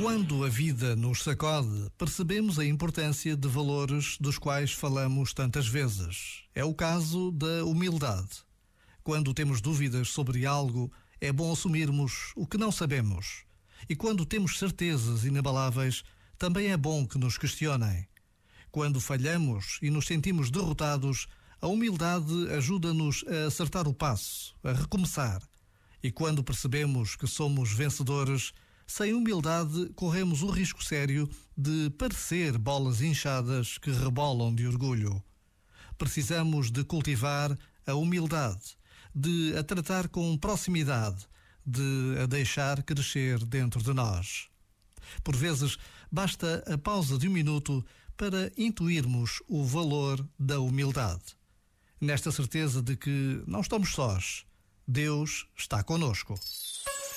Quando a vida nos sacode, percebemos a importância de valores dos quais falamos tantas vezes. É o caso da humildade. Quando temos dúvidas sobre algo, é bom assumirmos o que não sabemos. E quando temos certezas inabaláveis, também é bom que nos questionem. Quando falhamos e nos sentimos derrotados, a humildade ajuda-nos a acertar o passo, a recomeçar. E quando percebemos que somos vencedores, sem humildade, corremos o risco sério de parecer bolas inchadas que rebolam de orgulho. Precisamos de cultivar a humildade, de a tratar com proximidade, de a deixar crescer dentro de nós. Por vezes, basta a pausa de um minuto para intuirmos o valor da humildade. Nesta certeza de que não estamos sós, Deus está conosco.